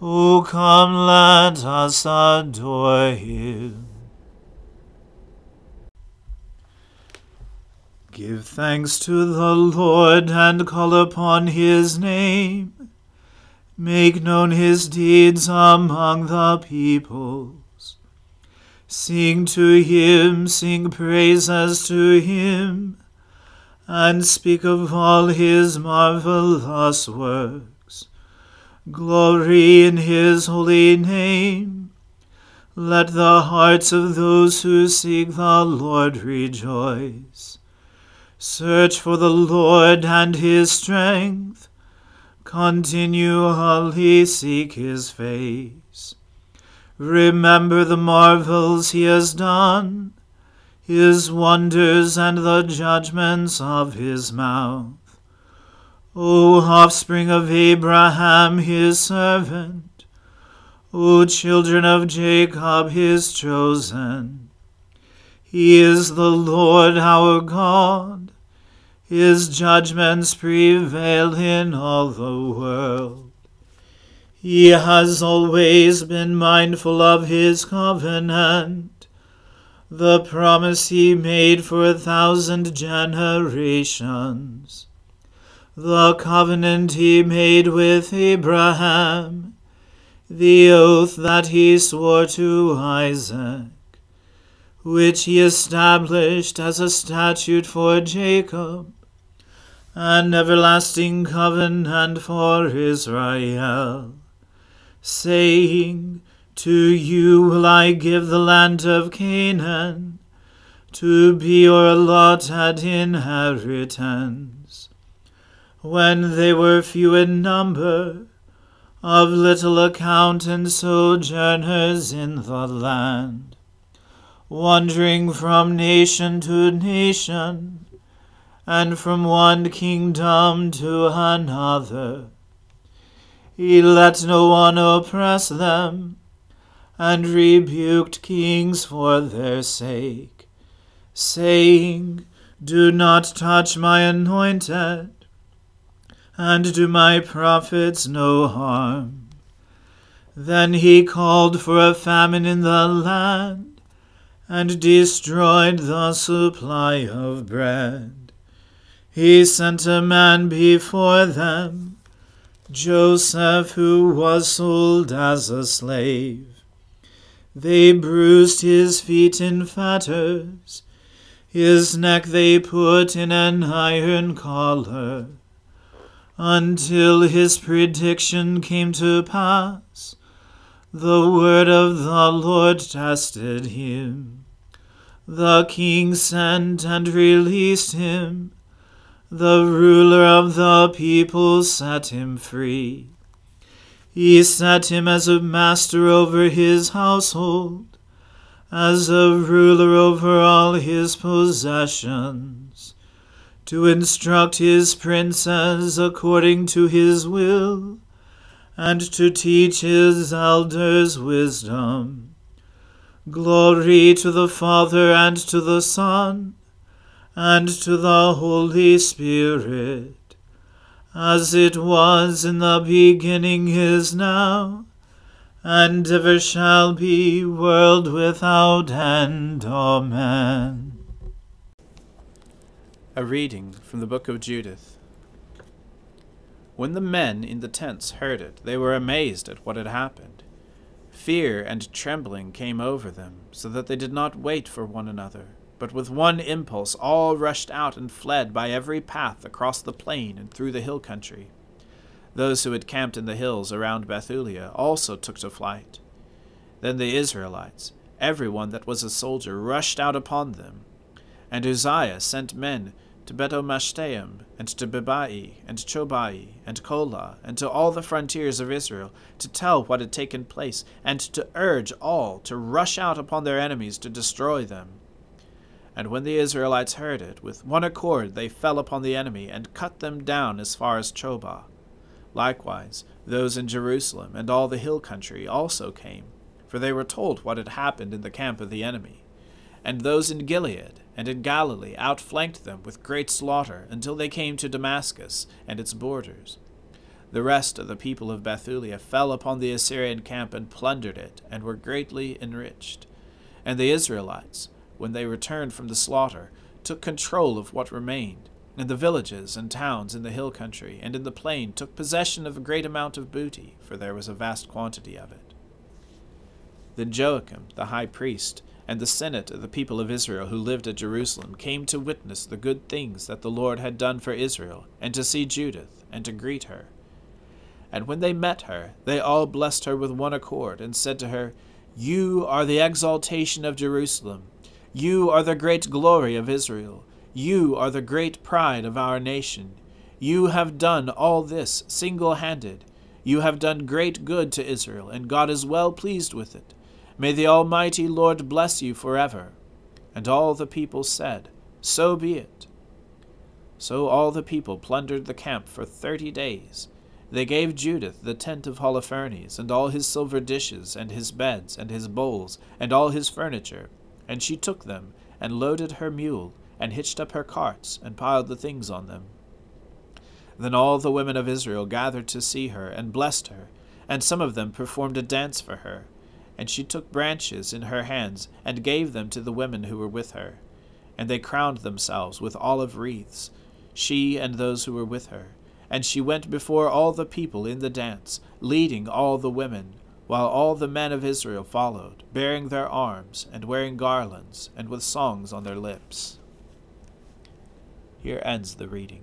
O come, let us adore him. Give thanks to the Lord and call upon his name. Make known his deeds among the peoples. Sing to him, sing praises to him and speak of all his marvelous works. Glory in his holy name. Let the hearts of those who seek the Lord rejoice. Search for the Lord and his strength. Continually seek his face. Remember the marvels he has done his wonders and the judgments of his mouth. O offspring of Abraham, his servant, O children of Jacob, his chosen. He is the Lord our God. His judgments prevail in all the world. He has always been mindful of his covenant the promise he made for a thousand generations, the covenant he made with Abraham, the oath that he swore to Isaac, which he established as a statute for Jacob, an everlasting covenant for Israel, saying, to you will I give the land of Canaan, to be your allotted inheritance. When they were few in number, of little account and sojourners in the land, wandering from nation to nation, and from one kingdom to another. He let no one oppress them, and rebuked kings for their sake, saying, Do not touch my anointed, and do my prophets no harm. Then he called for a famine in the land, and destroyed the supply of bread. He sent a man before them, Joseph, who was sold as a slave. They bruised his feet in fetters, his neck they put in an iron collar, until his prediction came to pass. The word of the Lord tested him. The king sent and released him the ruler of the people set him free. He set him as a master over his household, as a ruler over all his possessions, to instruct his princes according to his will, and to teach his elders wisdom. Glory to the Father and to the Son and to the Holy Spirit, as it was in the beginning is now, and ever shall be, world without end. Amen. A reading from the book of Judith. When the men in the tents heard it, they were amazed at what had happened. Fear and trembling came over them, so that they did not wait for one another but with one impulse all rushed out and fled by every path across the plain and through the hill country. Those who had camped in the hills around Bethulia also took to flight. Then the Israelites, every one that was a soldier, rushed out upon them. And Uzziah sent men to Betomasthaim, and to Bebai, and Chobai, and Kola, and to all the frontiers of Israel, to tell what had taken place, and to urge all to rush out upon their enemies to destroy them. And when the Israelites heard it, with one accord they fell upon the enemy, and cut them down as far as Choba. Likewise, those in Jerusalem and all the hill country also came, for they were told what had happened in the camp of the enemy. And those in Gilead and in Galilee outflanked them with great slaughter, until they came to Damascus and its borders. The rest of the people of Bethulia fell upon the Assyrian camp and plundered it, and were greatly enriched. And the Israelites, when they returned from the slaughter, took control of what remained, and the villages and towns in the hill country and in the plain took possession of a great amount of booty, for there was a vast quantity of it. Then Joachim, the high priest, and the senate of the people of Israel who lived at Jerusalem came to witness the good things that the Lord had done for Israel, and to see Judith, and to greet her. And when they met her, they all blessed her with one accord, and said to her, You are the exaltation of Jerusalem you are the great glory of Israel. You are the great pride of our nation. You have done all this single handed. You have done great good to Israel, and God is well pleased with it. May the Almighty Lord bless you forever. And all the people said, So be it. So all the people plundered the camp for thirty days. They gave Judith the tent of Holofernes, and all his silver dishes, and his beds, and his bowls, and all his furniture, and she took them, and loaded her mule, and hitched up her carts, and piled the things on them. Then all the women of Israel gathered to see her, and blessed her, and some of them performed a dance for her. And she took branches in her hands, and gave them to the women who were with her. And they crowned themselves with olive wreaths, she and those who were with her. And she went before all the people in the dance, leading all the women, while all the men of Israel followed, bearing their arms, and wearing garlands, and with songs on their lips. Here ends the reading.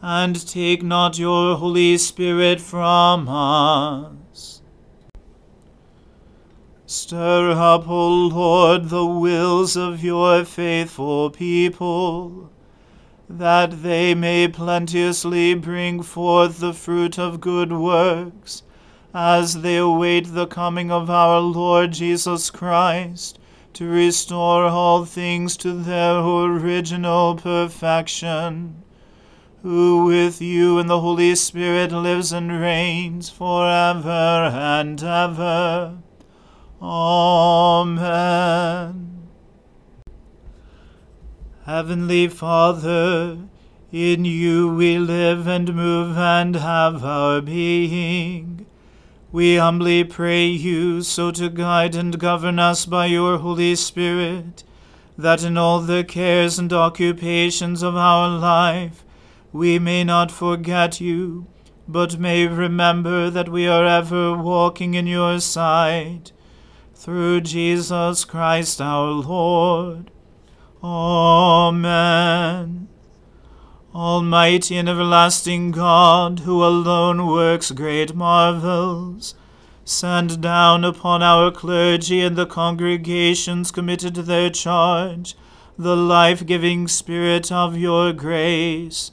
and take not your Holy Spirit from us. Stir up, O Lord, the wills of your faithful people, that they may plenteously bring forth the fruit of good works, as they await the coming of our Lord Jesus Christ to restore all things to their original perfection, who with you and the Holy Spirit lives and reigns for ever and ever. Amen. Heavenly Father, in you we live and move and have our being. We humbly pray you so to guide and govern us by your Holy Spirit, that in all the cares and occupations of our life we may not forget you, but may remember that we are ever walking in your sight. Through Jesus Christ our Lord. Amen. Almighty and everlasting God, who alone works great marvels, send down upon our clergy and the congregations committed to their charge the life giving Spirit of your grace.